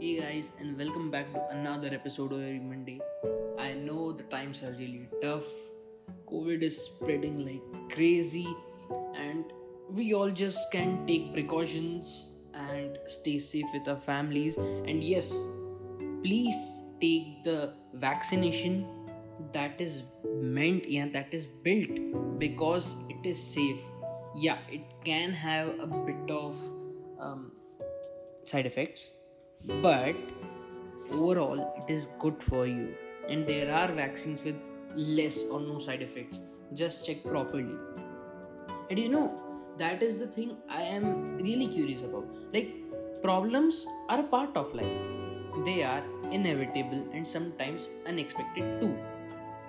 Hey guys, and welcome back to another episode of Every Monday. I know the times are really tough. COVID is spreading like crazy, and we all just can take precautions and stay safe with our families. And yes, please take the vaccination that is meant, yeah, that is built because it is safe. Yeah, it can have a bit of um, side effects but overall it is good for you. And there are vaccines with less or no side effects. Just check properly. And you know that is the thing i am really curious about. Like problems are a part of life. They are inevitable and sometimes unexpected too.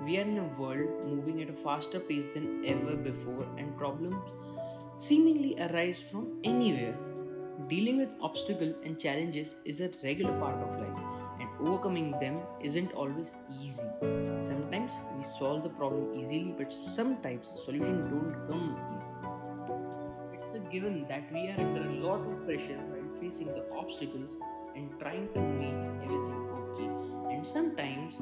We are in a world moving at a faster pace than ever before and problems seemingly arise from anywhere Dealing with obstacles and challenges is a regular part of life, and overcoming them isn't always easy. Sometimes we solve the problem easily, but sometimes the solution don't come easy. It's a given that we are under a lot of pressure while facing the obstacles and trying to make everything okay. And sometimes,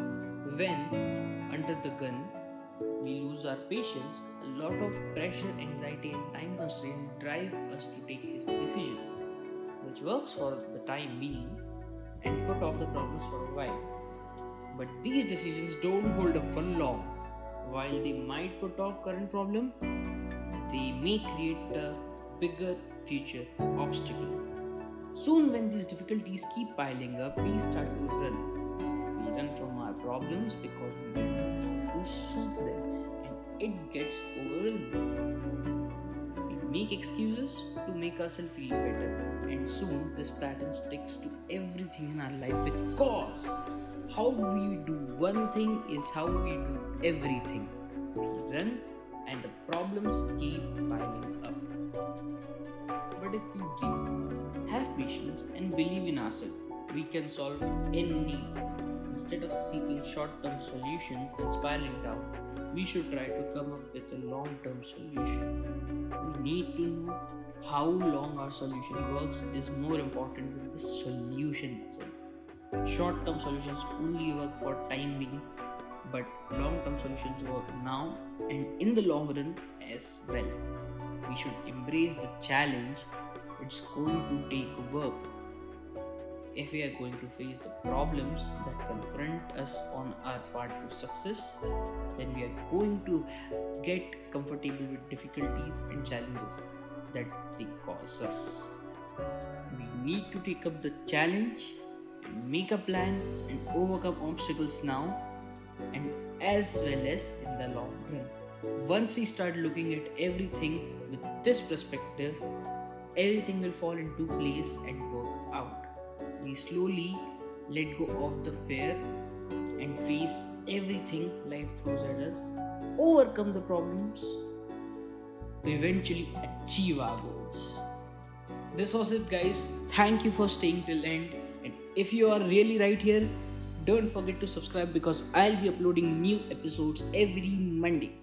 when under the gun, we lose our patience, a lot of pressure, anxiety, and time constraint drive us to take hasty decisions which works for the time being and put off the problems for a while. But these decisions don't hold up for long. While they might put off current problem, they may create a bigger future obstacle. Soon, when these difficulties keep piling up, we start to run. We run from our problems because we want to solve them, and it gets overwhelming make excuses to make ourselves feel better. And soon this pattern sticks to everything in our life because how we do one thing is how we do everything. We run and the problems keep piling up. But if we dream, have patience, and believe in ourselves, we can solve anything. Instead of seeking short term solutions and spiraling down, we should try to come up with a long term solution. We need to know how long our solution works is more important than the solution itself. Short term solutions only work for time being, but long term solutions work now and in the long run as well. We should embrace the challenge, it's going to take work if we are going to face the problems that confront us on our path to success, then we are going to get comfortable with difficulties and challenges that they cause us. We need to take up the challenge, make a plan, and overcome obstacles now and as well as in the long run. Once we start looking at everything with this perspective, everything will fall into place and work we slowly let go of the fear and face everything life throws at us, overcome the problems to eventually achieve our goals. This was it, guys. Thank you for staying till end. And if you are really right here, don't forget to subscribe because I'll be uploading new episodes every Monday.